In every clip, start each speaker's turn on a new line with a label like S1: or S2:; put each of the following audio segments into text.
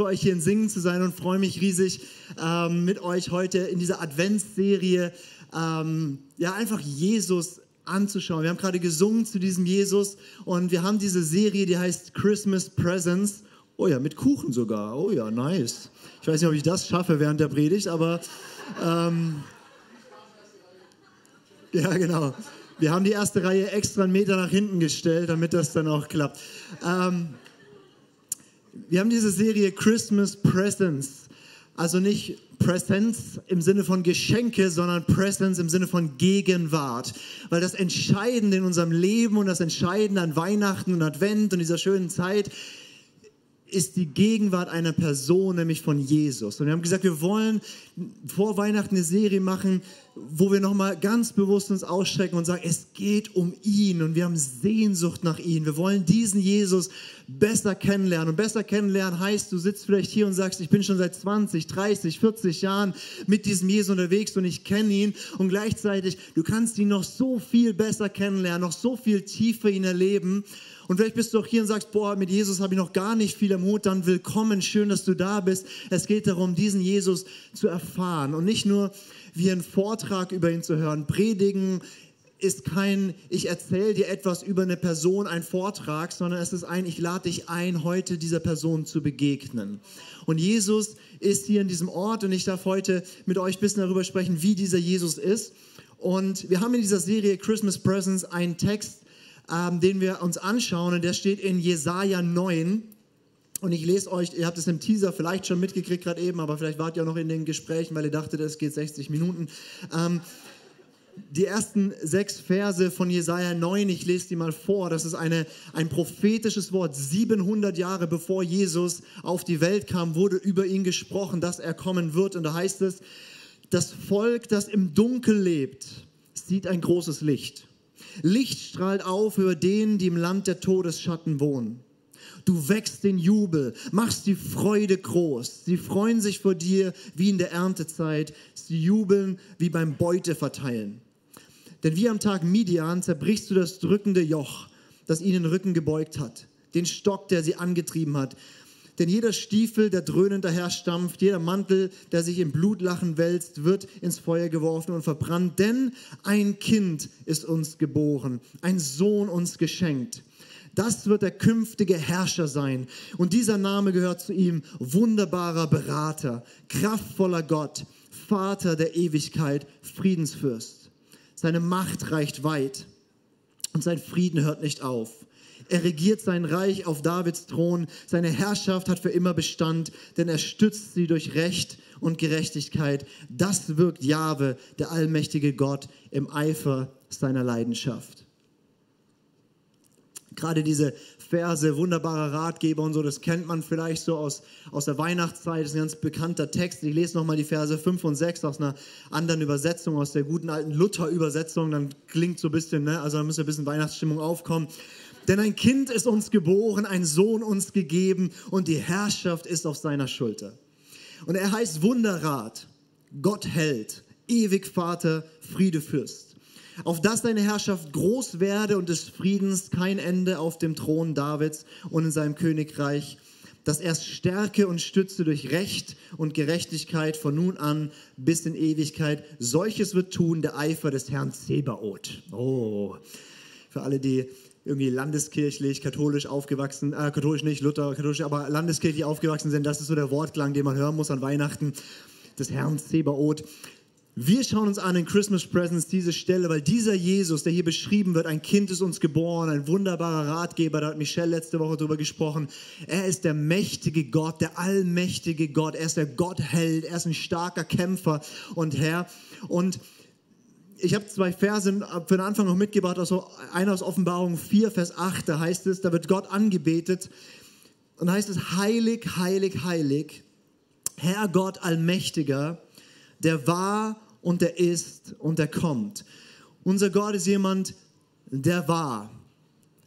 S1: für euch hier in Singen zu sein und freue mich riesig ähm, mit euch heute in dieser Adventsserie ähm, ja einfach Jesus anzuschauen. Wir haben gerade gesungen zu diesem Jesus und wir haben diese Serie, die heißt Christmas Presents. Oh ja, mit Kuchen sogar. Oh ja, nice. Ich weiß nicht, ob ich das schaffe während der Predigt, aber ähm, ja, genau. Wir haben die erste Reihe extra einen Meter nach hinten gestellt, damit das dann auch klappt. Ähm, wir haben diese Serie Christmas Presents. Also nicht Presents im Sinne von Geschenke, sondern Presents im Sinne von Gegenwart. Weil das Entscheidende in unserem Leben und das Entscheidende an Weihnachten und Advent und dieser schönen Zeit ist die Gegenwart einer Person, nämlich von Jesus. Und wir haben gesagt, wir wollen vor Weihnachten eine Serie machen, wo wir nochmal ganz bewusst uns ausstrecken und sagen, es geht um ihn und wir haben Sehnsucht nach ihm. Wir wollen diesen Jesus besser kennenlernen. Und besser kennenlernen heißt, du sitzt vielleicht hier und sagst, ich bin schon seit 20, 30, 40 Jahren mit diesem Jesus unterwegs und ich kenne ihn. Und gleichzeitig, du kannst ihn noch so viel besser kennenlernen, noch so viel tiefer ihn erleben. Und vielleicht bist du auch hier und sagst, boah, mit Jesus habe ich noch gar nicht viel am Hut, dann willkommen, schön, dass du da bist. Es geht darum, diesen Jesus zu erfahren und nicht nur wie einen Vortrag über ihn zu hören. Predigen ist kein, ich erzähle dir etwas über eine Person, ein Vortrag, sondern es ist ein, ich lade dich ein, heute dieser Person zu begegnen. Und Jesus ist hier in diesem Ort und ich darf heute mit euch ein bisschen darüber sprechen, wie dieser Jesus ist. Und wir haben in dieser Serie Christmas Presents einen Text, ähm, den wir uns anschauen. Und der steht in Jesaja 9. Und ich lese euch, ihr habt es im Teaser vielleicht schon mitgekriegt gerade eben, aber vielleicht wart ihr auch noch in den Gesprächen, weil ihr dachtet, es geht 60 Minuten. Ähm, die ersten sechs Verse von Jesaja 9, ich lese die mal vor. Das ist eine, ein prophetisches Wort. 700 Jahre bevor Jesus auf die Welt kam, wurde über ihn gesprochen, dass er kommen wird. Und da heißt es, das Volk, das im Dunkel lebt, sieht ein großes Licht. Licht strahlt auf über denen, die im Land der Todesschatten wohnen. Du wächst den Jubel, machst die Freude groß. Sie freuen sich vor dir wie in der Erntezeit. Sie jubeln wie beim Beuteverteilen. Denn wie am Tag Midian zerbrichst du das drückende Joch, das ihnen den Rücken gebeugt hat, den Stock, der sie angetrieben hat. Denn jeder Stiefel, der dröhnend daherstampft, jeder Mantel, der sich im Blutlachen wälzt, wird ins Feuer geworfen und verbrannt. Denn ein Kind ist uns geboren, ein Sohn uns geschenkt. Das wird der künftige Herrscher sein. Und dieser Name gehört zu ihm, wunderbarer Berater, kraftvoller Gott, Vater der Ewigkeit, Friedensfürst. Seine Macht reicht weit und sein Frieden hört nicht auf. Er regiert sein Reich auf Davids Thron. Seine Herrschaft hat für immer Bestand, denn er stützt sie durch Recht und Gerechtigkeit. Das wirkt Jahwe, der allmächtige Gott, im Eifer seiner Leidenschaft. Gerade diese Verse, wunderbarer Ratgeber und so, das kennt man vielleicht so aus, aus der Weihnachtszeit, das ist ein ganz bekannter Text. Ich lese nochmal die Verse 5 und 6 aus einer anderen Übersetzung, aus der guten alten Luther-Übersetzung, dann klingt so ein bisschen, ne? also da müsste ein bisschen Weihnachtsstimmung aufkommen. Denn ein Kind ist uns geboren, ein Sohn uns gegeben und die Herrschaft ist auf seiner Schulter. Und er heißt Wunderrat, Gott hält, ewig Vater, Friede Fürst. Auf dass seine Herrschaft groß werde und des Friedens kein Ende auf dem Thron Davids und in seinem Königreich, dass er stärke und stütze durch Recht und Gerechtigkeit von nun an bis in Ewigkeit. Solches wird tun der Eifer des Herrn Zebaoth. Oh, für alle, die irgendwie landeskirchlich, katholisch aufgewachsen, äh, katholisch nicht, Luther, katholisch, aber landeskirchlich aufgewachsen sind. Das ist so der Wortklang, den man hören muss an Weihnachten des Herrn Zebaoth. Wir schauen uns an in Christmas Presents diese Stelle, weil dieser Jesus, der hier beschrieben wird, ein Kind ist uns geboren, ein wunderbarer Ratgeber, da hat Michelle letzte Woche drüber gesprochen. Er ist der mächtige Gott, der allmächtige Gott. Er ist der Gottheld, er ist ein starker Kämpfer und Herr. Und ich habe zwei Verse für den Anfang noch mitgebracht, also einer aus Offenbarung 4, Vers 8, da heißt es, da wird Gott angebetet und da heißt es, heilig, heilig, heilig, Herr Gott Allmächtiger, der war und der ist und der kommt. Unser Gott ist jemand, der war.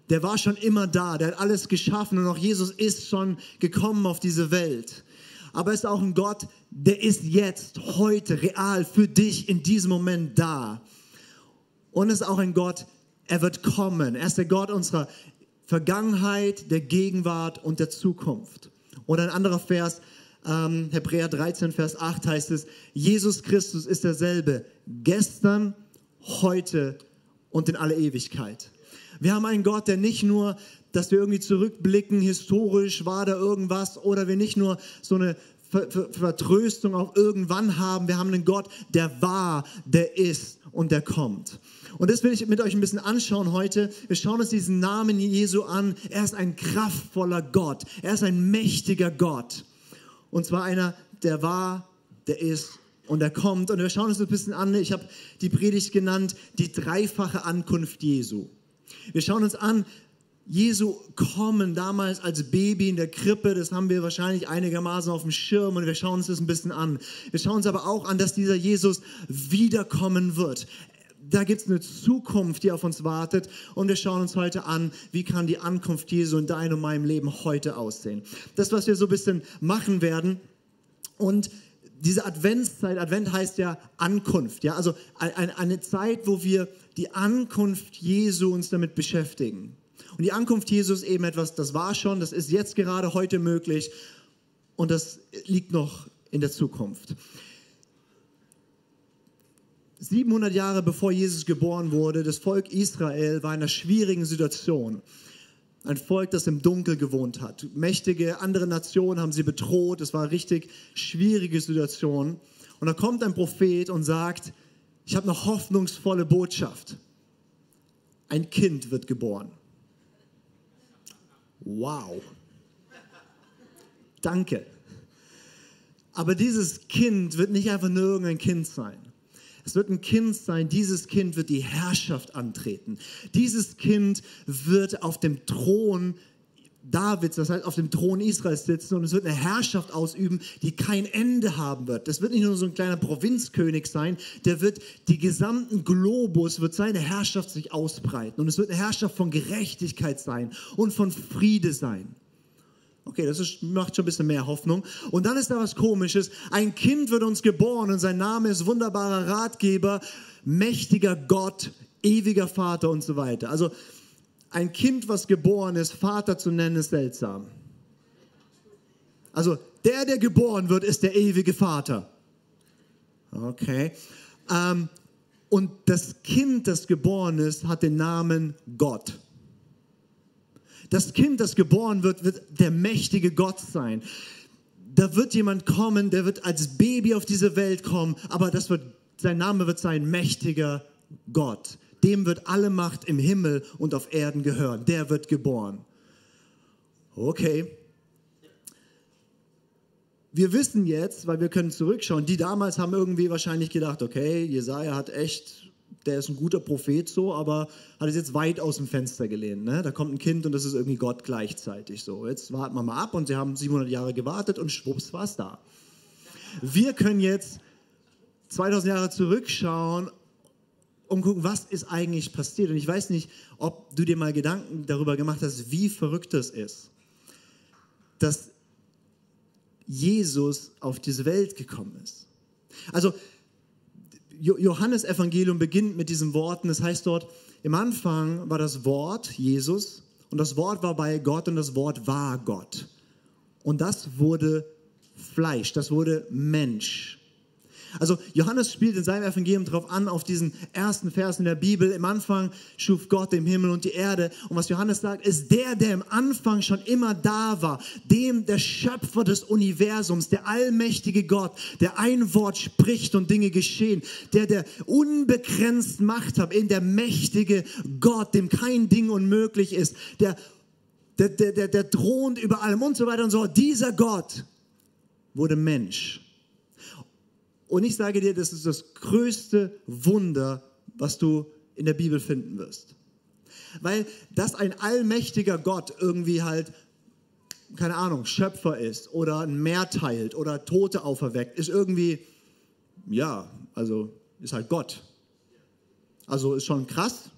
S1: Der war schon immer da, der hat alles geschaffen und auch Jesus ist schon gekommen auf diese Welt aber er ist auch ein Gott, der ist jetzt, heute, real für dich in diesem Moment da. Und ist auch ein Gott, er wird kommen. Er ist der Gott unserer Vergangenheit, der Gegenwart und der Zukunft. Und ein anderer Vers, ähm, Hebräer 13, Vers 8 heißt es, Jesus Christus ist derselbe, gestern, heute und in alle Ewigkeit. Wir haben einen Gott, der nicht nur, dass wir irgendwie zurückblicken, historisch war da irgendwas, oder wir nicht nur so eine Ver Ver Vertröstung auch irgendwann haben. Wir haben einen Gott, der war, der ist und der kommt. Und das will ich mit euch ein bisschen anschauen heute. Wir schauen uns diesen Namen Jesu an. Er ist ein kraftvoller Gott. Er ist ein mächtiger Gott. Und zwar einer, der war, der ist und er kommt. Und wir schauen uns ein bisschen an. Ich habe die Predigt genannt, die dreifache Ankunft Jesu. Wir schauen uns an, Jesu kommen damals als Baby in der Krippe, das haben wir wahrscheinlich einigermaßen auf dem Schirm und wir schauen uns das ein bisschen an. Wir schauen uns aber auch an, dass dieser Jesus wiederkommen wird. Da gibt es eine Zukunft, die auf uns wartet und wir schauen uns heute an, wie kann die Ankunft Jesu in deinem und meinem Leben heute aussehen. Das, was wir so ein bisschen machen werden und diese Adventszeit, Advent heißt ja Ankunft, ja, also eine Zeit, wo wir die Ankunft Jesu uns damit beschäftigen. Und die Ankunft Jesus eben etwas, das war schon, das ist jetzt gerade heute möglich und das liegt noch in der Zukunft. 700 Jahre bevor Jesus geboren wurde, das Volk Israel war in einer schwierigen Situation. Ein Volk, das im Dunkel gewohnt hat. Mächtige andere Nationen haben sie bedroht. Es war eine richtig schwierige Situation. Und da kommt ein Prophet und sagt, ich habe eine hoffnungsvolle Botschaft. Ein Kind wird geboren. Wow. Danke. Aber dieses Kind wird nicht einfach nur irgendein Kind sein. Es wird ein Kind sein, dieses Kind wird die Herrschaft antreten. Dieses Kind wird auf dem Thron Davids, das heißt auf dem Thron Israels sitzen und es wird eine Herrschaft ausüben, die kein Ende haben wird. Das wird nicht nur so ein kleiner Provinzkönig sein, der wird die gesamten Globus, wird seine Herrschaft sich ausbreiten und es wird eine Herrschaft von Gerechtigkeit sein und von Friede sein. Okay, das ist, macht schon ein bisschen mehr Hoffnung. Und dann ist da was Komisches. Ein Kind wird uns geboren und sein Name ist wunderbarer Ratgeber, mächtiger Gott, ewiger Vater und so weiter. Also ein Kind, was geboren ist, Vater zu nennen, ist seltsam. Also der, der geboren wird, ist der ewige Vater. Okay. Ähm, und das Kind, das geboren ist, hat den Namen Gott. Das Kind, das geboren wird, wird der mächtige Gott sein. Da wird jemand kommen, der wird als Baby auf diese Welt kommen, aber das wird, sein Name wird sein mächtiger Gott dem wird alle Macht im Himmel und auf Erden gehören. Der wird geboren. Okay. Wir wissen jetzt, weil wir können zurückschauen, die damals haben irgendwie wahrscheinlich gedacht, okay, Jesaja hat echt, der ist ein guter Prophet so, aber hat es jetzt weit aus dem Fenster gelehnt. Ne? Da kommt ein Kind und das ist irgendwie Gott gleichzeitig so. Jetzt warten wir mal ab und sie haben 700 Jahre gewartet und schwupps war es da. Wir können jetzt 2000 Jahre zurückschauen und gucken, was ist eigentlich passiert. Und ich weiß nicht, ob du dir mal Gedanken darüber gemacht hast, wie verrückt das ist, dass Jesus auf diese Welt gekommen ist. Also Johannes Evangelium beginnt mit diesen Worten. Das heißt dort, im Anfang war das Wort Jesus und das Wort war bei Gott und das Wort war Gott. Und das wurde Fleisch, das wurde Mensch. Also Johannes spielt in seinem Evangelium darauf an, auf diesen ersten Vers in der Bibel. Im Anfang schuf Gott den Himmel und die Erde. Und was Johannes sagt, ist der, der im Anfang schon immer da war, dem der Schöpfer des Universums, der allmächtige Gott, der ein Wort spricht und Dinge geschehen, der der unbegrenzt Macht hat, in der mächtige Gott, dem kein Ding unmöglich ist, der der, der, der, der thront über allem und so weiter und so. Dieser Gott wurde Mensch und ich sage dir, das ist das größte Wunder, was du in der Bibel finden wirst. Weil dass ein allmächtiger Gott irgendwie halt, keine Ahnung, Schöpfer ist oder ein Meer teilt oder Tote auferweckt, ist irgendwie, ja, also ist halt Gott. Also ist schon krass,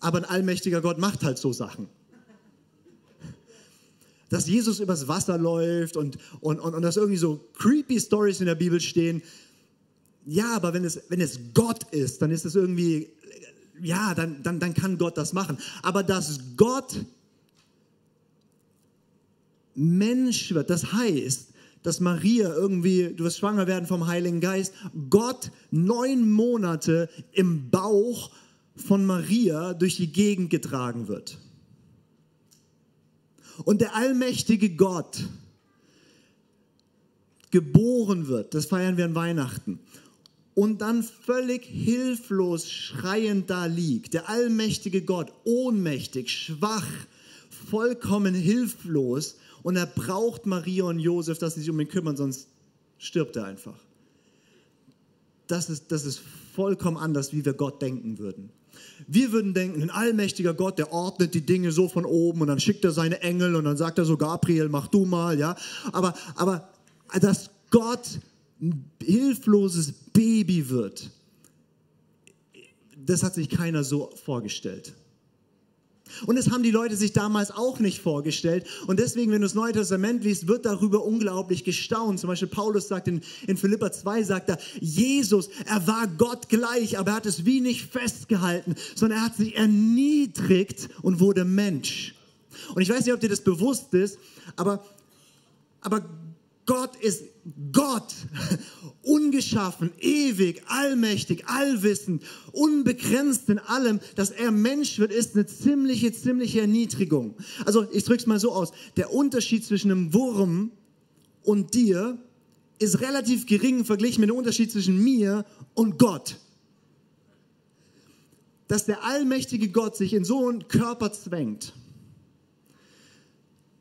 S1: aber ein allmächtiger Gott macht halt so Sachen dass Jesus übers Wasser läuft und, und, und, und dass irgendwie so creepy Stories in der Bibel stehen. Ja, aber wenn es, wenn es Gott ist, dann ist es irgendwie, ja, dann, dann, dann kann Gott das machen. Aber dass Gott Mensch wird. Das heißt, dass Maria irgendwie, du wirst schwanger werden vom Heiligen Geist, Gott neun Monate im Bauch von Maria durch die Gegend getragen wird. Und der allmächtige Gott geboren wird, das feiern wir an Weihnachten, und dann völlig hilflos schreiend da liegt, der allmächtige Gott, ohnmächtig, schwach, vollkommen hilflos, und er braucht Maria und Josef, dass sie sich um ihn kümmern, sonst stirbt er einfach. Das ist, das ist vollkommen anders, wie wir Gott denken würden. Wir würden denken, ein allmächtiger Gott, der ordnet die Dinge so von oben und dann schickt er seine Engel und dann sagt er so, Gabriel, mach du mal, ja. Aber, aber dass Gott ein hilfloses Baby wird, das hat sich keiner so vorgestellt. Und das haben die Leute sich damals auch nicht vorgestellt. Und deswegen, wenn du das Neue Testament liest, wird darüber unglaublich gestaunt. Zum Beispiel Paulus sagt in, in Philippa 2, sagt er, Jesus, er war Gott gleich, aber er hat es wie nicht festgehalten, sondern er hat sich erniedrigt und wurde Mensch. Und ich weiß nicht, ob dir das bewusst ist, aber, aber Gott ist Gott, ungeschaffen, ewig, allmächtig, allwissend, unbegrenzt in allem, dass er Mensch wird, ist eine ziemliche, ziemliche Erniedrigung. Also ich drücke es mal so aus, der Unterschied zwischen einem Wurm und dir ist relativ gering verglichen mit dem Unterschied zwischen mir und Gott. Dass der allmächtige Gott sich in so einen Körper zwängt,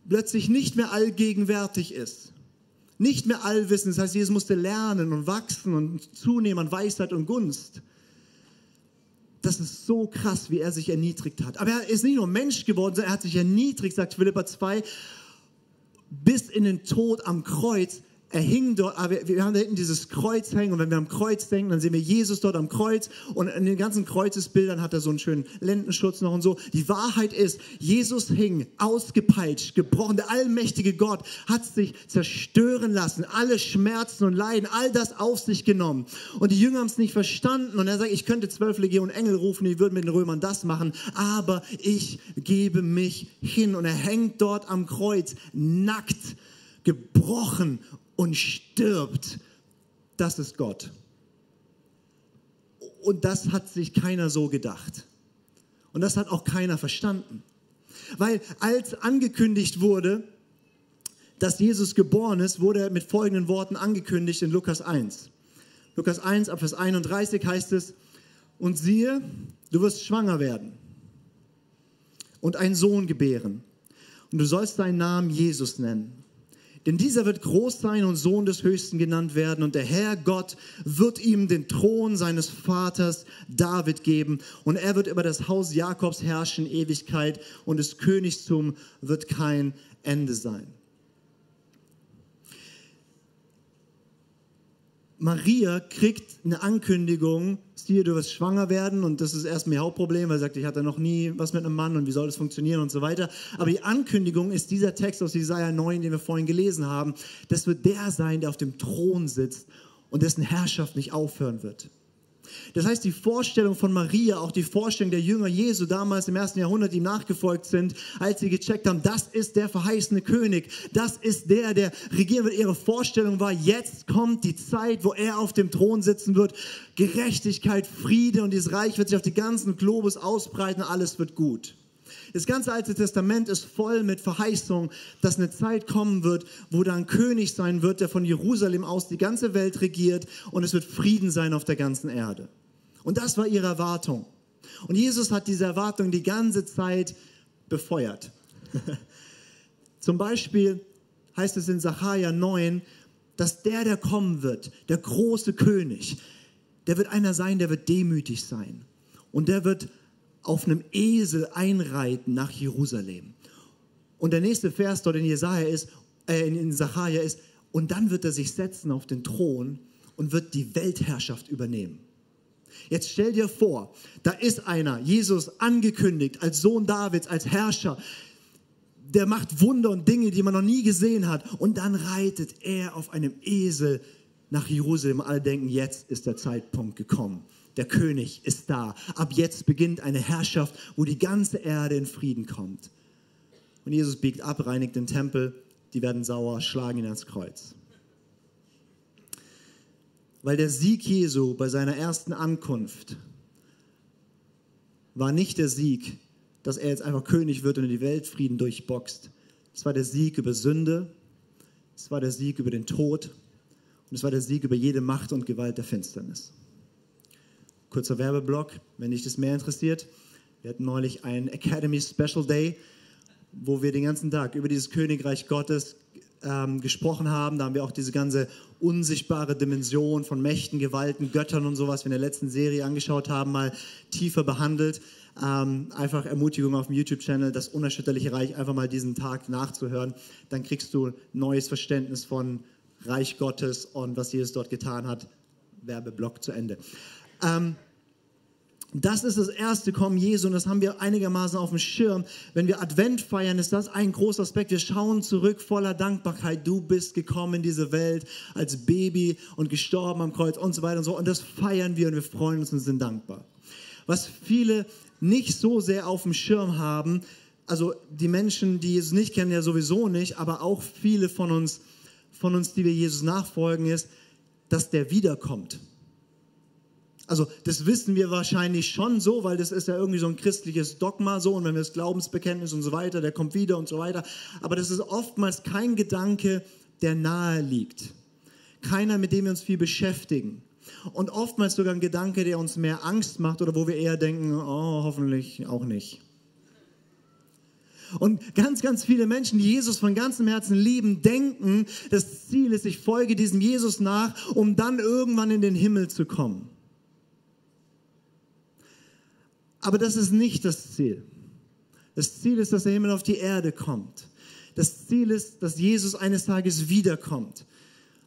S1: plötzlich nicht mehr allgegenwärtig ist nicht mehr allwissend. Das heißt, Jesus musste lernen und wachsen und zunehmen an Weisheit und Gunst. Das ist so krass, wie er sich erniedrigt hat. Aber er ist nicht nur Mensch geworden, sondern er hat sich erniedrigt, sagt Philippa 2, bis in den Tod am Kreuz er hing dort, aber wir, haben da hinten dieses Kreuz hängen und wenn wir am Kreuz denken, dann sehen wir Jesus dort am Kreuz und in den ganzen Kreuzesbildern hat er so einen schönen Lendenschutz noch und so. Die Wahrheit ist, Jesus hing ausgepeitscht, gebrochen. Der allmächtige Gott hat sich zerstören lassen, alle Schmerzen und Leiden, all das auf sich genommen. Und die Jünger haben es nicht verstanden und er sagt, ich könnte zwölf Legionen Engel rufen, die würden mit den Römern das machen, aber ich gebe mich hin und er hängt dort am Kreuz, nackt, gebrochen und stirbt, das ist Gott. Und das hat sich keiner so gedacht. Und das hat auch keiner verstanden. Weil als angekündigt wurde, dass Jesus geboren ist, wurde er mit folgenden Worten angekündigt in Lukas 1. Lukas 1, ab Vers 31 heißt es, und siehe, du wirst schwanger werden und einen Sohn gebären. Und du sollst deinen Namen Jesus nennen. Denn dieser wird groß sein und Sohn des Höchsten genannt werden. Und der Herr Gott wird ihm den Thron seines Vaters David geben. Und er wird über das Haus Jakobs herrschen Ewigkeit. Und des Königstum wird kein Ende sein. Maria kriegt eine Ankündigung, siehe, du wirst schwanger werden und das ist erstmal ihr Hauptproblem, weil sie sagt, ich hatte noch nie was mit einem Mann und wie soll das funktionieren und so weiter. Aber die Ankündigung ist dieser Text aus Jesaja 9, den wir vorhin gelesen haben. Das wird der sein, der auf dem Thron sitzt und dessen Herrschaft nicht aufhören wird. Das heißt, die Vorstellung von Maria, auch die Vorstellung der Jünger Jesu damals im ersten Jahrhundert, die ihm nachgefolgt sind, als sie gecheckt haben, das ist der verheißene König, das ist der, der regieren wird. Ihre Vorstellung war, jetzt kommt die Zeit, wo er auf dem Thron sitzen wird. Gerechtigkeit, Friede und dieses Reich wird sich auf die ganzen Globus ausbreiten, alles wird gut. Das ganze Alte Testament ist voll mit Verheißungen, dass eine Zeit kommen wird, wo da ein König sein wird, der von Jerusalem aus die ganze Welt regiert und es wird Frieden sein auf der ganzen Erde. Und das war ihre Erwartung. Und Jesus hat diese Erwartung die ganze Zeit befeuert. Zum Beispiel heißt es in Sacharja 9, dass der, der kommen wird, der große König, der wird einer sein, der wird demütig sein. Und der wird auf einem Esel einreiten nach Jerusalem. Und der nächste Vers dort in Jesaja ist, äh, in Sacharja ist, und dann wird er sich setzen auf den Thron und wird die Weltherrschaft übernehmen. Jetzt stell dir vor, da ist einer, Jesus angekündigt als Sohn Davids, als Herrscher, der macht Wunder und Dinge, die man noch nie gesehen hat. Und dann reitet er auf einem Esel nach Jerusalem. Alle denken, jetzt ist der Zeitpunkt gekommen der König ist da. Ab jetzt beginnt eine Herrschaft, wo die ganze Erde in Frieden kommt. Und Jesus biegt ab, reinigt den Tempel, die werden sauer, schlagen ihn ans Kreuz. Weil der Sieg Jesu bei seiner ersten Ankunft war nicht der Sieg, dass er jetzt einfach König wird und in die Weltfrieden durchboxt. Es war der Sieg über Sünde, es war der Sieg über den Tod und es war der Sieg über jede Macht und Gewalt der Finsternis. Kurzer Werbeblock, wenn dich das mehr interessiert. Wir hatten neulich einen Academy Special Day, wo wir den ganzen Tag über dieses Königreich Gottes ähm, gesprochen haben. Da haben wir auch diese ganze unsichtbare Dimension von Mächten, Gewalten, Göttern und sowas, wir in der letzten Serie angeschaut haben, mal tiefer behandelt. Ähm, einfach Ermutigung auf dem YouTube-Channel, das unerschütterliche Reich, einfach mal diesen Tag nachzuhören. Dann kriegst du neues Verständnis von Reich Gottes und was Jesus dort getan hat. Werbeblock zu Ende. Ähm, das ist das erste Kommen Jesu und das haben wir einigermaßen auf dem Schirm. Wenn wir Advent feiern, ist das ein großer Aspekt. Wir schauen zurück voller Dankbarkeit. Du bist gekommen in diese Welt als Baby und gestorben am Kreuz und so weiter und so. Und das feiern wir und wir freuen uns und sind dankbar. Was viele nicht so sehr auf dem Schirm haben, also die Menschen, die Jesus nicht kennen, ja sowieso nicht, aber auch viele von uns, von uns, die wir Jesus nachfolgen, ist, dass der wiederkommt. Also das wissen wir wahrscheinlich schon so, weil das ist ja irgendwie so ein christliches Dogma so und wenn wir das Glaubensbekenntnis und so weiter, der kommt wieder und so weiter. Aber das ist oftmals kein Gedanke, der nahe liegt. Keiner, mit dem wir uns viel beschäftigen. Und oftmals sogar ein Gedanke, der uns mehr Angst macht oder wo wir eher denken, oh, hoffentlich auch nicht. Und ganz, ganz viele Menschen, die Jesus von ganzem Herzen lieben, denken, das Ziel ist, ich folge diesem Jesus nach, um dann irgendwann in den Himmel zu kommen. Aber das ist nicht das Ziel. Das Ziel ist, dass der Himmel auf die Erde kommt. Das Ziel ist, dass Jesus eines Tages wiederkommt.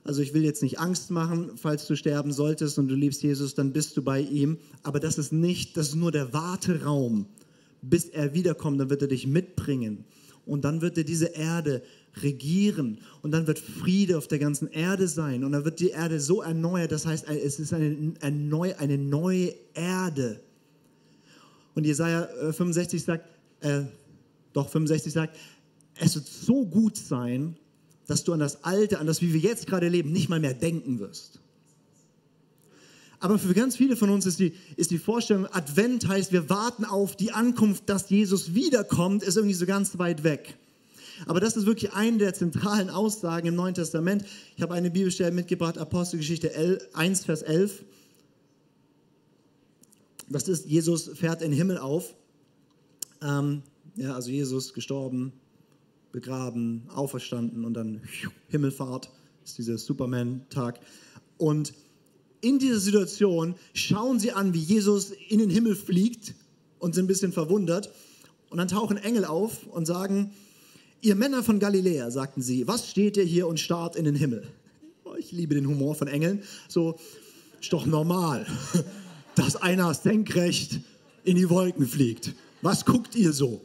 S1: Also ich will jetzt nicht Angst machen, falls du sterben solltest und du liebst Jesus, dann bist du bei ihm. Aber das ist nicht, das ist nur der Warteraum, bis er wiederkommt. Dann wird er dich mitbringen und dann wird er diese Erde regieren und dann wird Friede auf der ganzen Erde sein und dann wird die Erde so erneuert. Das heißt, es ist eine, eine neue Erde und Jesaja 65 äh, sagt, äh, doch 65 sagt, es wird so gut sein, dass du an das Alte, an das, wie wir jetzt gerade leben, nicht mal mehr denken wirst. Aber für ganz viele von uns ist die, ist die Vorstellung, Advent heißt, wir warten auf die Ankunft, dass Jesus wiederkommt, ist irgendwie so ganz weit weg. Aber das ist wirklich eine der zentralen Aussagen im Neuen Testament. Ich habe eine Bibelstelle mitgebracht, Apostelgeschichte 1, Vers 11. Das ist, Jesus fährt in den Himmel auf. Ähm, ja, also Jesus gestorben, begraben, auferstanden und dann Himmelfahrt, ist dieser Superman-Tag. Und in dieser Situation schauen sie an, wie Jesus in den Himmel fliegt und sind ein bisschen verwundert. Und dann tauchen Engel auf und sagen, ihr Männer von Galiläa, sagten sie, was steht ihr hier und starrt in den Himmel? Oh, ich liebe den Humor von Engeln. So, ist doch normal dass einer senkrecht in die Wolken fliegt. Was guckt ihr so?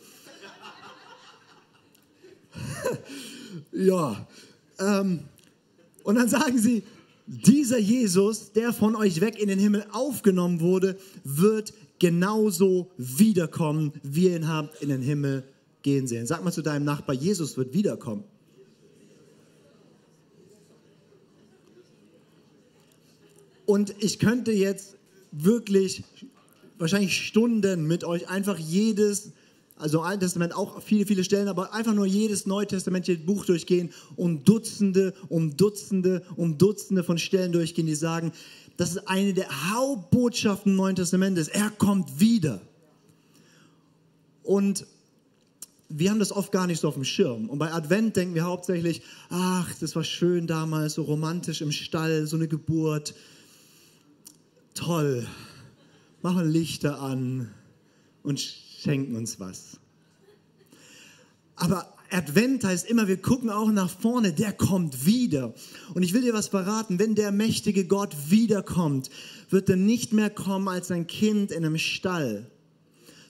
S1: ja. Ähm, und dann sagen sie, dieser Jesus, der von euch weg in den Himmel aufgenommen wurde, wird genauso wiederkommen, wie ihr ihn habt in den Himmel gehen sehen. Sag mal zu deinem Nachbar, Jesus wird wiederkommen. Und ich könnte jetzt wirklich wahrscheinlich Stunden mit euch einfach jedes, also Alten Testament auch viele, viele Stellen, aber einfach nur jedes neutestamentliche Buch durchgehen und Dutzende um Dutzende um Dutzende von Stellen durchgehen, die sagen, das ist eine der Hauptbotschaften im Neuen Testamentes. Er kommt wieder. Und wir haben das oft gar nicht so auf dem Schirm. Und bei Advent denken wir hauptsächlich, ach, das war schön damals, so romantisch im Stall, so eine Geburt toll, machen Lichter an und schenken uns was. Aber Advent heißt immer, wir gucken auch nach vorne, der kommt wieder. Und ich will dir was verraten, wenn der mächtige Gott wiederkommt, wird er nicht mehr kommen als ein Kind in einem Stall,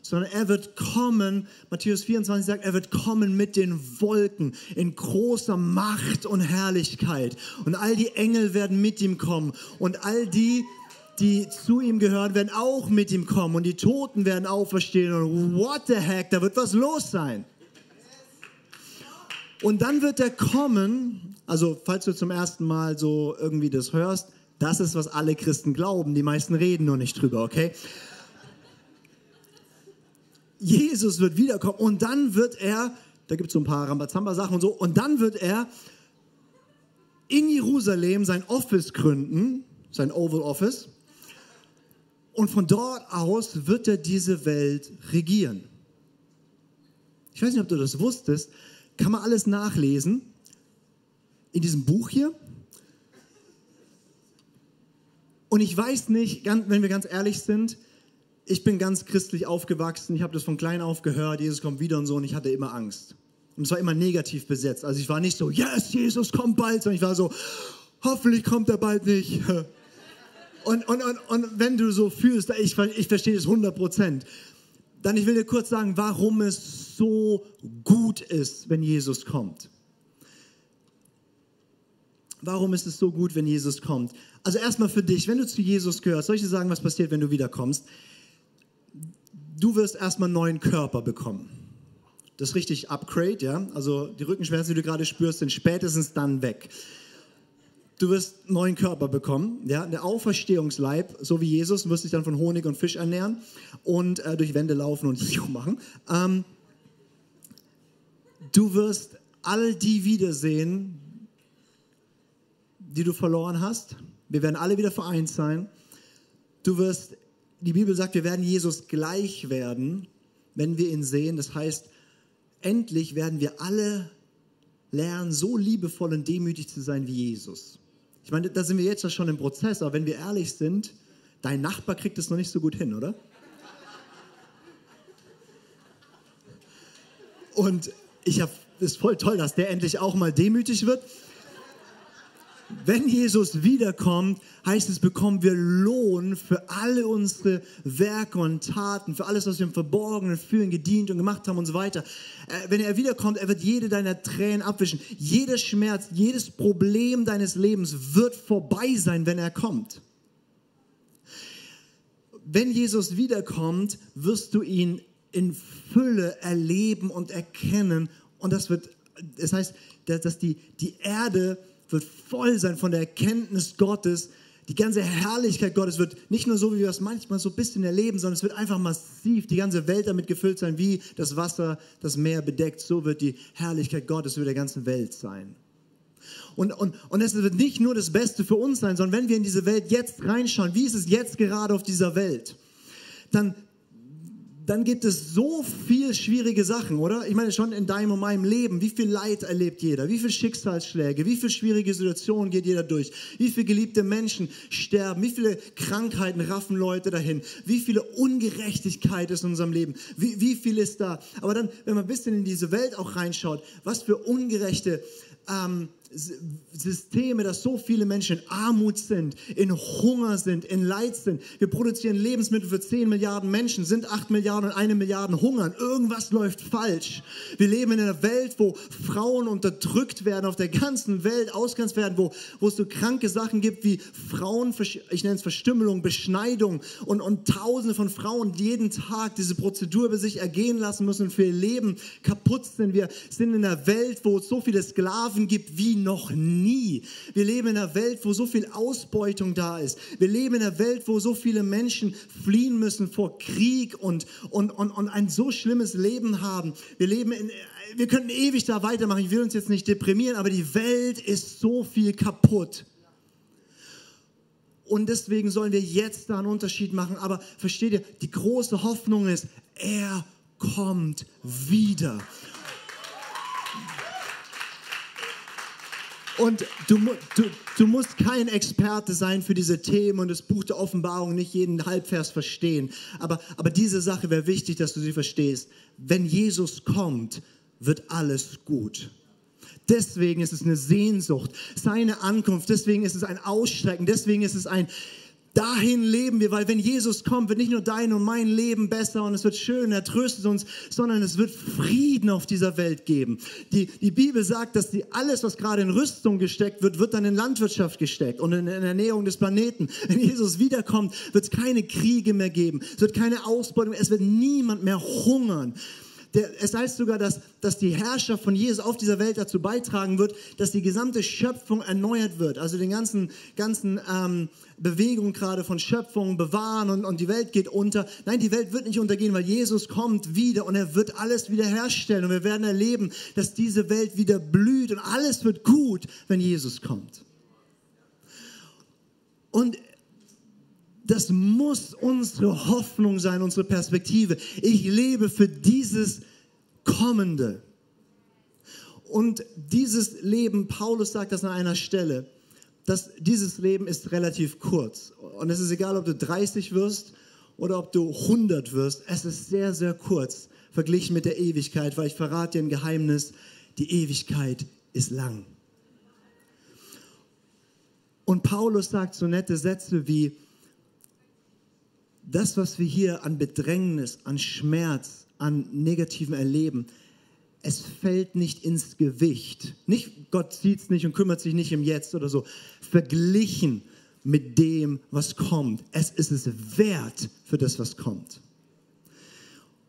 S1: sondern er wird kommen, Matthäus 24 sagt, er wird kommen mit den Wolken in großer Macht und Herrlichkeit. Und all die Engel werden mit ihm kommen. Und all die, die zu ihm gehören, werden auch mit ihm kommen und die Toten werden auferstehen und what the heck, da wird was los sein. Und dann wird er kommen, also falls du zum ersten Mal so irgendwie das hörst, das ist, was alle Christen glauben. Die meisten reden nur nicht drüber, okay? Jesus wird wiederkommen und dann wird er, da gibt es so ein paar Rambazamba-Sachen und so, und dann wird er in Jerusalem sein Office gründen, sein Oval Office, und von dort aus wird er diese Welt regieren. Ich weiß nicht, ob du das wusstest, kann man alles nachlesen in diesem Buch hier. Und ich weiß nicht, wenn wir ganz ehrlich sind, ich bin ganz christlich aufgewachsen, ich habe das von klein auf gehört, Jesus kommt wieder und so, und ich hatte immer Angst. Und es war immer negativ besetzt. Also ich war nicht so, yes, Jesus kommt bald, sondern ich war so, hoffentlich kommt er bald nicht. Und, und, und, und wenn du so fühlst, ich, ich verstehe das 100 Prozent, dann ich will dir kurz sagen, warum es so gut ist, wenn Jesus kommt. Warum ist es so gut, wenn Jesus kommt? Also erstmal für dich, wenn du zu Jesus gehörst, soll ich dir sagen, was passiert, wenn du wiederkommst? Du wirst erstmal einen neuen Körper bekommen. Das ist richtig Upgrade, ja. Also die Rückenschmerzen, die du gerade spürst, sind spätestens dann weg. Du wirst einen neuen Körper bekommen, ja, der Auferstehungsleib, so wie Jesus, du wirst dich dann von Honig und Fisch ernähren und äh, durch Wände laufen und machen. Ähm, du wirst all die wiedersehen, die du verloren hast. Wir werden alle wieder vereint sein. Du wirst, die Bibel sagt, wir werden Jesus gleich werden, wenn wir ihn sehen. Das heißt, endlich werden wir alle lernen, so liebevoll und demütig zu sein wie Jesus. Ich meine, da sind wir jetzt schon im Prozess, aber wenn wir ehrlich sind, dein Nachbar kriegt es noch nicht so gut hin, oder? Und ich habe, ist voll toll, dass der endlich auch mal demütig wird wenn Jesus wiederkommt, heißt es, bekommen wir Lohn für alle unsere Werke und Taten, für alles, was wir im Verborgenen fühlen, gedient und gemacht haben und so weiter. Äh, wenn er wiederkommt, er wird jede deiner Tränen abwischen. Jeder Schmerz, jedes Problem deines Lebens wird vorbei sein, wenn er kommt. Wenn Jesus wiederkommt, wirst du ihn in Fülle erleben und erkennen. Und das wird, das heißt, dass die, die Erde wird voll sein von der Erkenntnis Gottes. Die ganze Herrlichkeit Gottes wird nicht nur so, wie wir es manchmal so ein bisschen erleben, sondern es wird einfach massiv die ganze Welt damit gefüllt sein, wie das Wasser das Meer bedeckt. So wird die Herrlichkeit Gottes über der ganzen Welt sein. Und, und, und es wird nicht nur das Beste für uns sein, sondern wenn wir in diese Welt jetzt reinschauen, wie ist es jetzt gerade auf dieser Welt, dann, dann gibt es so viel schwierige Sachen, oder? Ich meine, schon in deinem und meinem Leben, wie viel Leid erlebt jeder, wie viele Schicksalsschläge, wie viele schwierige Situationen geht jeder durch, wie viele geliebte Menschen sterben, wie viele Krankheiten raffen Leute dahin, wie viele Ungerechtigkeit ist in unserem Leben, wie, wie viel ist da. Aber dann, wenn man ein bisschen in diese Welt auch reinschaut, was für ungerechte ähm, Systeme, dass so viele Menschen in Armut sind, in Hunger sind, in Leid sind. Wir produzieren Lebensmittel für 10 Milliarden Menschen, sind 8 Milliarden und eine Milliarde hungern. Irgendwas läuft falsch. Wir leben in einer Welt, wo Frauen unterdrückt werden, auf der ganzen Welt ausgrenzt werden, wo, wo es so kranke Sachen gibt wie Frauen, ich nenne es Verstümmelung, Beschneidung und, und Tausende von Frauen jeden Tag diese Prozedur über sich ergehen lassen müssen und für ihr Leben kaputt sind. Wir sind in einer Welt, wo es so viele Sklaven gibt wie noch nie. Wir leben in einer Welt, wo so viel Ausbeutung da ist. Wir leben in einer Welt, wo so viele Menschen fliehen müssen vor Krieg und, und, und, und ein so schlimmes Leben haben. Wir leben in, wir könnten ewig da weitermachen. Ich will uns jetzt nicht deprimieren, aber die Welt ist so viel kaputt. Und deswegen sollen wir jetzt da einen Unterschied machen. Aber versteht ihr, die große Hoffnung ist, er kommt wieder. Und du, du, du musst kein Experte sein für diese Themen und das Buch der Offenbarung nicht jeden Halbvers verstehen. Aber, aber diese Sache wäre wichtig, dass du sie verstehst. Wenn Jesus kommt, wird alles gut. Deswegen ist es eine Sehnsucht, seine Ankunft. Deswegen ist es ein Ausstrecken. Deswegen ist es ein, Dahin leben wir, weil wenn Jesus kommt, wird nicht nur dein und mein Leben besser und es wird schön, er tröstet uns, sondern es wird Frieden auf dieser Welt geben. Die, die Bibel sagt, dass die, alles, was gerade in Rüstung gesteckt wird, wird dann in Landwirtschaft gesteckt und in, in Ernährung des Planeten. Wenn Jesus wiederkommt, wird es keine Kriege mehr geben, es wird keine Ausbeutung, es wird niemand mehr hungern. Der, es heißt sogar, dass, dass die Herrschaft von Jesus auf dieser Welt dazu beitragen wird, dass die gesamte Schöpfung erneuert wird. Also den ganzen, ganzen ähm, Bewegungen gerade von Schöpfung bewahren und, und die Welt geht unter. Nein, die Welt wird nicht untergehen, weil Jesus kommt wieder und er wird alles wiederherstellen. Und wir werden erleben, dass diese Welt wieder blüht und alles wird gut, wenn Jesus kommt. Und das muss unsere Hoffnung sein, unsere Perspektive. Ich lebe für dieses Kommende. Und dieses Leben, Paulus sagt das an einer Stelle, dass dieses Leben ist relativ kurz. Und es ist egal, ob du 30 wirst oder ob du 100 wirst. Es ist sehr, sehr kurz verglichen mit der Ewigkeit, weil ich verrate dir ein Geheimnis, die Ewigkeit ist lang. Und Paulus sagt so nette Sätze wie, das, was wir hier an Bedrängnis, an Schmerz, an negativen Erleben, es fällt nicht ins Gewicht. Nicht, Gott sieht es nicht und kümmert sich nicht im Jetzt oder so. Verglichen mit dem, was kommt. Es ist es wert für das, was kommt.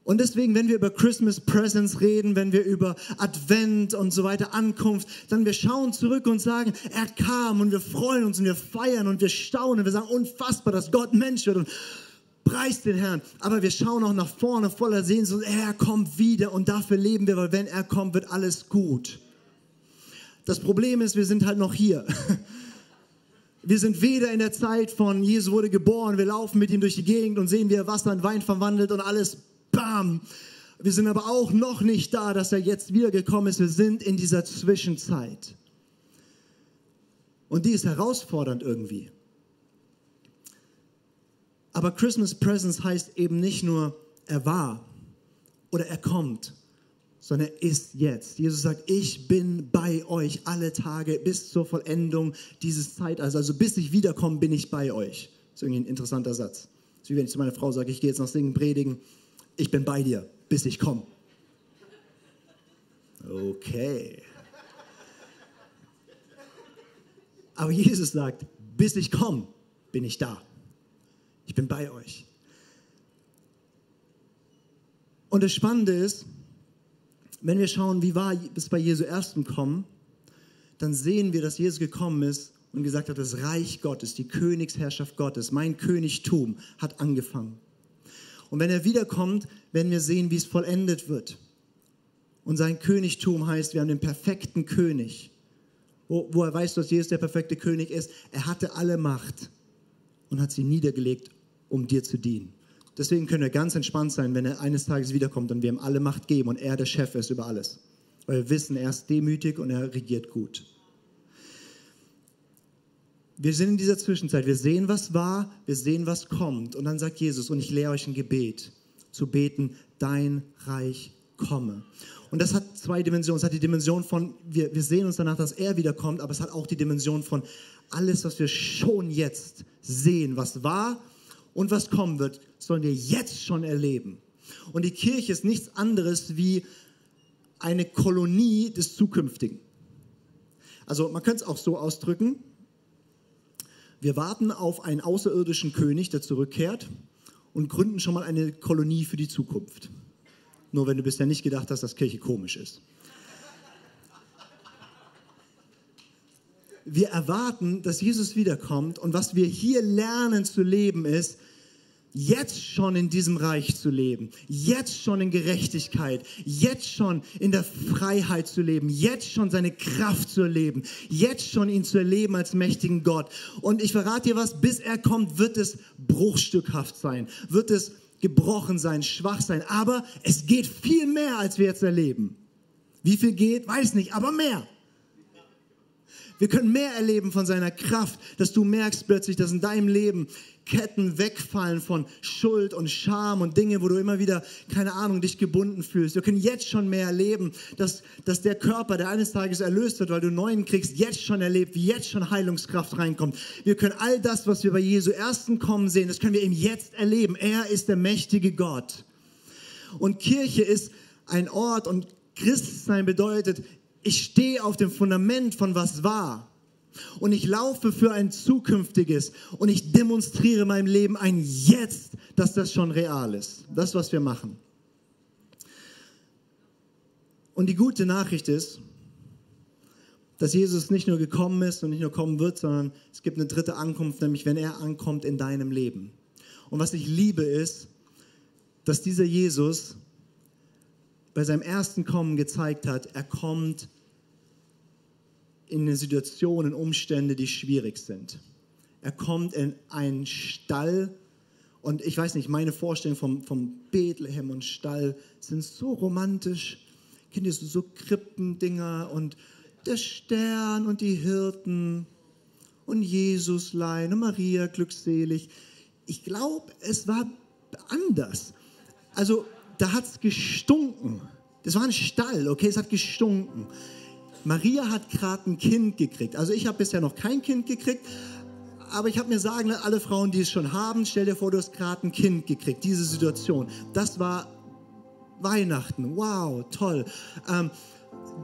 S1: Und deswegen, wenn wir über Christmas Presents reden, wenn wir über Advent und so weiter, Ankunft, dann wir schauen zurück und sagen, er kam und wir freuen uns und wir feiern und wir staunen. und Wir sagen, unfassbar, dass Gott Mensch wird und preist den Herrn. Aber wir schauen auch nach vorne voller Sehnsucht. Er kommt wieder und dafür leben wir, weil wenn er kommt, wird alles gut. Das Problem ist, wir sind halt noch hier. Wir sind weder in der Zeit von Jesus wurde geboren, wir laufen mit ihm durch die Gegend und sehen, wie er Wasser in Wein verwandelt und alles bam. Wir sind aber auch noch nicht da, dass er jetzt wiedergekommen ist. Wir sind in dieser Zwischenzeit. Und die ist herausfordernd irgendwie. Aber Christmas Presence heißt eben nicht nur, er war oder er kommt, sondern er ist jetzt. Jesus sagt, ich bin bei euch alle Tage bis zur Vollendung dieses Zeitalters. Also bis ich wiederkomme, bin ich bei euch. Das ist irgendwie ein interessanter Satz. Das ist wie wenn ich zu meiner Frau sage, ich gehe jetzt noch singen, predigen ich bin bei dir, bis ich komme. Okay. Aber Jesus sagt, bis ich komme, bin ich da. Ich bin bei euch. Und das Spannende ist, wenn wir schauen, wie war es bei Jesu ersten Kommen, dann sehen wir, dass Jesus gekommen ist und gesagt hat, das Reich Gottes, die Königsherrschaft Gottes, mein Königtum hat angefangen. Und wenn er wiederkommt, werden wir sehen, wie es vollendet wird. Und sein Königtum heißt, wir haben den perfekten König. Wo, wo er weiß, dass Jesus der perfekte König ist. Er hatte alle Macht und hat sie niedergelegt, um dir zu dienen. Deswegen können wir ganz entspannt sein, wenn er eines Tages wiederkommt und wir ihm alle Macht geben und er der Chef ist über alles. Weil wir wissen, er ist demütig und er regiert gut wir sind in dieser Zwischenzeit, wir sehen, was war, wir sehen, was kommt. Und dann sagt Jesus, und ich lehre euch ein Gebet, zu beten, dein Reich komme. Und das hat zwei Dimensionen. Es hat die Dimension von, wir, wir sehen uns danach, dass er wiederkommt, aber es hat auch die Dimension von alles, was wir schon jetzt sehen, was war und was kommen wird, sollen wir jetzt schon erleben. Und die Kirche ist nichts anderes wie eine Kolonie des Zukünftigen. Also man könnte es auch so ausdrücken, wir warten auf einen außerirdischen König, der zurückkehrt und gründen schon mal eine Kolonie für die Zukunft. Nur wenn du bisher nicht gedacht hast, dass Kirche komisch ist. Wir erwarten, dass Jesus wiederkommt und was wir hier lernen zu leben ist, jetzt schon in diesem Reich zu leben, jetzt schon in Gerechtigkeit, jetzt schon in der Freiheit zu leben, jetzt schon seine Kraft zu erleben, jetzt schon ihn zu erleben als mächtigen Gott. Und ich verrate dir was, bis er kommt, wird es bruchstückhaft sein, wird es gebrochen sein, schwach sein, aber es geht viel mehr, als wir jetzt erleben. Wie viel geht, weiß nicht, aber mehr. Wir können mehr erleben von seiner Kraft, dass du merkst plötzlich, dass in deinem Leben Ketten wegfallen von Schuld und Scham und Dinge, wo du immer wieder, keine Ahnung, dich gebunden fühlst. Wir können jetzt schon mehr erleben, dass, dass der Körper, der eines Tages erlöst wird, weil du neuen kriegst, jetzt schon erlebt, wie jetzt schon Heilungskraft reinkommt. Wir können all das, was wir bei Jesu ersten Kommen sehen, das können wir eben jetzt erleben. Er ist der mächtige Gott. Und Kirche ist ein Ort und Christsein bedeutet, ich stehe auf dem Fundament von was war. Und ich laufe für ein zukünftiges und ich demonstriere meinem Leben ein Jetzt, dass das schon real ist. Das, was wir machen. Und die gute Nachricht ist, dass Jesus nicht nur gekommen ist und nicht nur kommen wird, sondern es gibt eine dritte Ankunft, nämlich wenn er ankommt in deinem Leben. Und was ich liebe ist, dass dieser Jesus bei seinem ersten Kommen gezeigt hat, er kommt in eine Situation, in Umstände, die schwierig sind. Er kommt in einen Stall und ich weiß nicht, meine Vorstellungen vom, vom Bethlehem und Stall sind so romantisch. Kennt ihr so, so Krippendinger und der Stern und die Hirten und Jesuslein und Maria glückselig. Ich glaube, es war anders. Also da hat es gestunken. Das war ein Stall, okay, es hat gestunken. Maria hat gerade ein Kind gekriegt. Also ich habe bisher noch kein Kind gekriegt, aber ich habe mir sagen, alle Frauen, die es schon haben, stell dir vor, du hast gerade ein Kind gekriegt. Diese Situation, das war Weihnachten. Wow, toll. Ähm,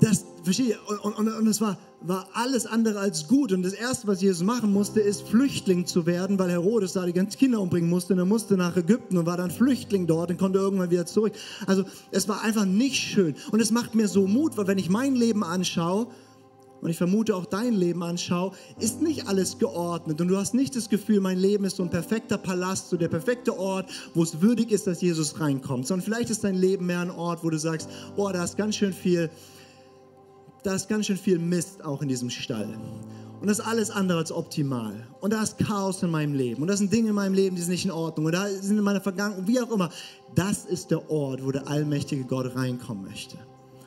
S1: das, verstehe und, und, und es war, war alles andere als gut. Und das Erste, was Jesus machen musste, ist Flüchtling zu werden, weil Herodes da die ganzen Kinder umbringen musste. Und er musste nach Ägypten und war dann Flüchtling dort und konnte irgendwann wieder zurück. Also es war einfach nicht schön. Und es macht mir so Mut, weil wenn ich mein Leben anschaue, und ich vermute auch dein Leben anschaue, ist nicht alles geordnet. Und du hast nicht das Gefühl, mein Leben ist so ein perfekter Palast, so der perfekte Ort, wo es würdig ist, dass Jesus reinkommt. Sondern vielleicht ist dein Leben mehr ein Ort, wo du sagst, boah, da ist ganz schön viel da ist ganz schön viel Mist auch in diesem Stall. Und das ist alles andere als optimal. Und da ist Chaos in meinem Leben. Und da sind Dinge in meinem Leben, die sind nicht in Ordnung. Und da sind in meiner Vergangenheit, wie auch immer. Das ist der Ort, wo der allmächtige Gott reinkommen möchte.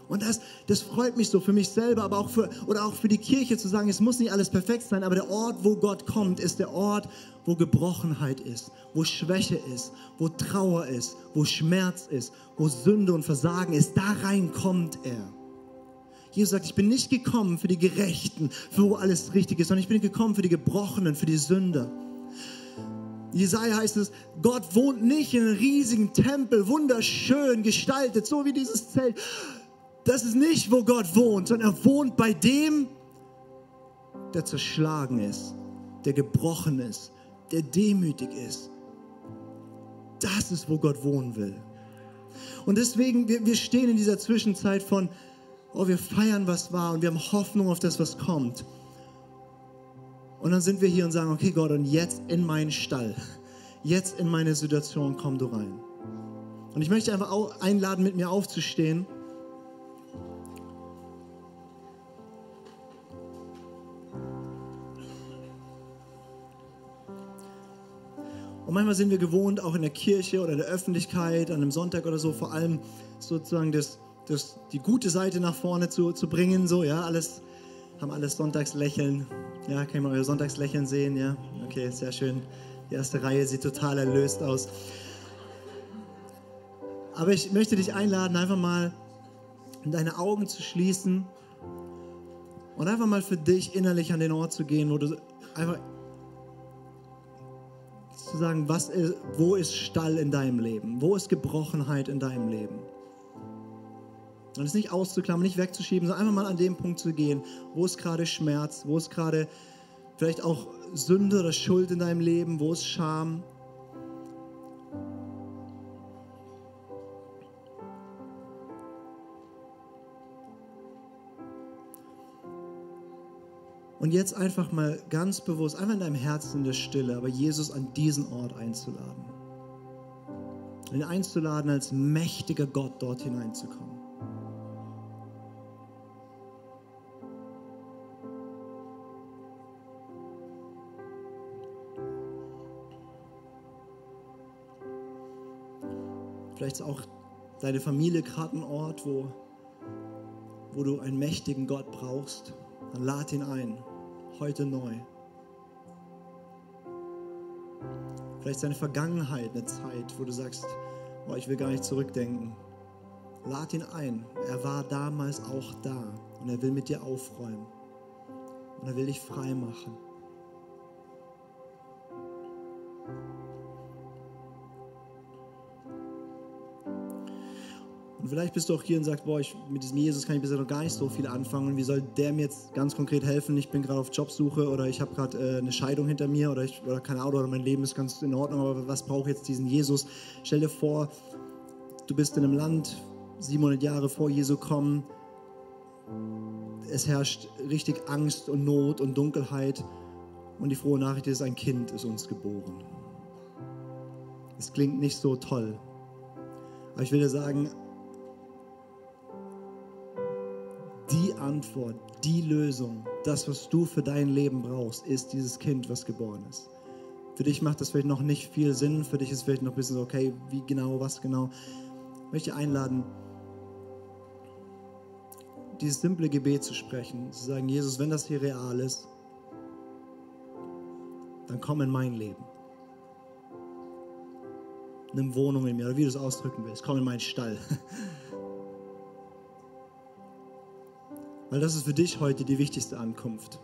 S1: Und das, das freut mich so für mich selber, aber auch für, oder auch für die Kirche zu sagen, es muss nicht alles perfekt sein, aber der Ort, wo Gott kommt, ist der Ort, wo Gebrochenheit ist, wo Schwäche ist, wo Trauer ist, wo Schmerz ist, wo Sünde und Versagen ist. Da rein kommt er. Jesus sagt, ich bin nicht gekommen für die Gerechten, für wo alles richtig ist, sondern ich bin gekommen für die Gebrochenen, für die Sünder. Jesaja heißt es, Gott wohnt nicht in einem riesigen Tempel, wunderschön gestaltet, so wie dieses Zelt. Das ist nicht, wo Gott wohnt, sondern er wohnt bei dem, der zerschlagen ist, der gebrochen ist, der demütig ist. Das ist, wo Gott wohnen will. Und deswegen, wir, wir stehen in dieser Zwischenzeit von, oh, wir feiern, was war und wir haben Hoffnung auf das, was kommt. Und dann sind wir hier und sagen, okay Gott, und jetzt in meinen Stall, jetzt in meine Situation, komm du rein. Und ich möchte einfach auch einladen, mit mir aufzustehen. Und manchmal sind wir gewohnt, auch in der Kirche oder in der Öffentlichkeit, an einem Sonntag oder so, vor allem sozusagen das das, die gute Seite nach vorne zu, zu bringen. So, ja, alles, haben alles Sonntagslächeln. Ja, kann ich mal euer Sonntagslächeln sehen? Ja, okay, sehr schön. Die erste Reihe sieht total erlöst aus. Aber ich möchte dich einladen, einfach mal deine Augen zu schließen und einfach mal für dich innerlich an den Ort zu gehen, wo du einfach zu sagen, was ist, wo ist Stall in deinem Leben? Wo ist Gebrochenheit in deinem Leben? Und es nicht auszuklammern, nicht wegzuschieben, sondern einfach mal an dem Punkt zu gehen, wo ist gerade Schmerz, wo ist gerade vielleicht auch Sünde oder Schuld in deinem Leben, wo ist Scham. Und jetzt einfach mal ganz bewusst, einfach in deinem Herzen in der Stille, aber Jesus an diesen Ort einzuladen. ihn einzuladen, als mächtiger Gott dort hineinzukommen. Vielleicht ist auch deine Familie gerade ein Ort, wo, wo du einen mächtigen Gott brauchst. Dann lad ihn ein, heute neu. Vielleicht ist deine Vergangenheit eine Zeit, wo du sagst, oh, ich will gar nicht zurückdenken. Lad ihn ein. Er war damals auch da und er will mit dir aufräumen. Und er will dich frei machen. Und vielleicht bist du auch hier und sagst, boah, ich, mit diesem Jesus kann ich bisher noch gar nicht so viel anfangen. Und wie soll der mir jetzt ganz konkret helfen? Ich bin gerade auf Jobsuche oder ich habe gerade äh, eine Scheidung hinter mir oder, ich, oder keine Ahnung, oder mein Leben ist ganz in Ordnung, aber was braucht jetzt diesen Jesus? Stell dir vor, du bist in einem Land, 700 Jahre vor Jesu kommen. Es herrscht richtig Angst und Not und Dunkelheit. Und die frohe Nachricht ist, ein Kind ist uns geboren. Es klingt nicht so toll. Aber ich will dir sagen, die Antwort, die Lösung, das, was du für dein Leben brauchst, ist dieses Kind, was geboren ist. Für dich macht das vielleicht noch nicht viel Sinn, für dich ist vielleicht noch ein bisschen so, okay, wie genau, was genau. Ich möchte einladen, dieses simple Gebet zu sprechen, zu sagen, Jesus, wenn das hier real ist, dann komm in mein Leben. Nimm Wohnung in mir, oder wie du es ausdrücken willst, komm in meinen Stall. Weil das ist für dich heute die wichtigste Ankunft.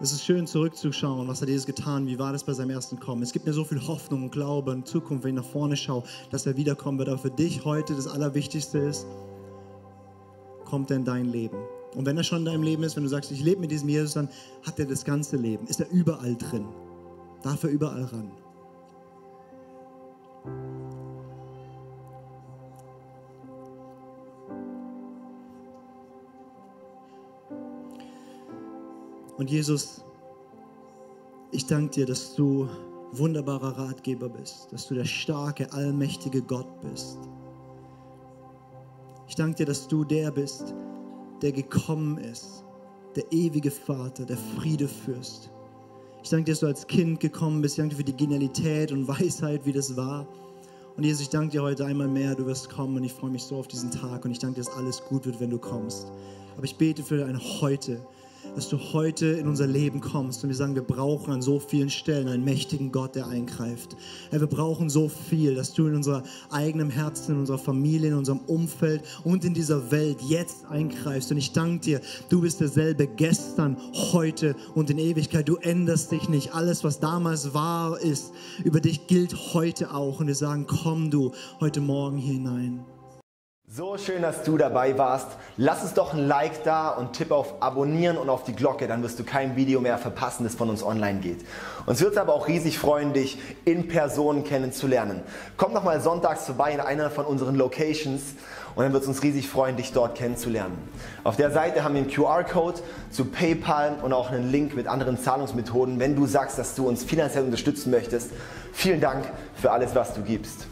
S1: Es ist schön zurückzuschauen, was hat Jesus getan, wie war das bei seinem ersten Kommen. Es gibt mir so viel Hoffnung und Glaube und Zukunft, wenn ich nach vorne schaue, dass er wiederkommen wird. Aber für dich heute das Allerwichtigste ist, kommt er in dein Leben. Und wenn er schon in deinem Leben ist, wenn du sagst, ich lebe mit diesem Jesus, dann hat er das ganze Leben, ist er überall drin, darf er überall ran. Und Jesus, ich danke dir, dass du wunderbarer Ratgeber bist, dass du der starke, allmächtige Gott bist. Ich danke dir, dass du der bist, der gekommen ist, der ewige Vater, der Friedefürst. Ich danke dir, dass du als Kind gekommen bist. Ich danke dir für die Genialität und Weisheit, wie das war. Und Jesus, ich danke dir heute einmal mehr, du wirst kommen und ich freue mich so auf diesen Tag und ich danke dir, dass alles gut wird, wenn du kommst. Aber ich bete für ein Heute, dass du heute in unser Leben kommst und wir sagen, wir brauchen an so vielen Stellen einen mächtigen Gott, der eingreift. wir brauchen so viel, dass du in unser eigenem Herzen, in unserer Familie, in unserem Umfeld und in dieser Welt jetzt eingreifst. Und ich danke dir, du bist derselbe gestern, heute und in Ewigkeit. Du änderst dich nicht. Alles, was damals war, ist, über dich gilt heute auch. Und wir sagen, komm du heute Morgen hier hinein.
S2: So schön, dass du dabei warst. Lass uns doch ein Like da und tipp auf Abonnieren und auf die Glocke, dann wirst du kein Video mehr verpassen, das von uns online geht. Uns wird es aber auch riesig freuen, dich in Person kennenzulernen. Komm noch mal sonntags vorbei in einer von unseren Locations und dann wird es uns riesig freuen, dich dort kennenzulernen. Auf der Seite haben wir einen QR-Code zu PayPal und auch einen Link mit anderen Zahlungsmethoden, wenn du sagst, dass du uns finanziell unterstützen möchtest. Vielen Dank für alles, was du gibst.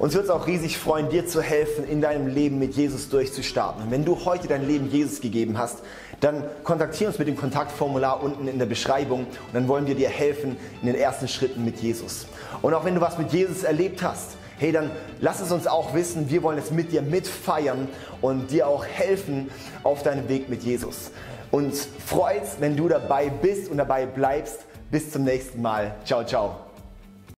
S2: Uns wird es auch riesig freuen, dir zu helfen, in deinem Leben mit Jesus durchzustarten. Und wenn du heute dein Leben Jesus gegeben hast, dann kontaktiere uns mit dem Kontaktformular unten in der Beschreibung und dann wollen wir dir helfen in den ersten Schritten mit Jesus. Und auch wenn du was mit Jesus erlebt hast, hey, dann lass es uns auch wissen. Wir wollen es mit dir mitfeiern und dir auch helfen auf deinem Weg mit Jesus. Uns freut wenn du dabei bist und dabei bleibst. Bis zum nächsten Mal. Ciao, ciao.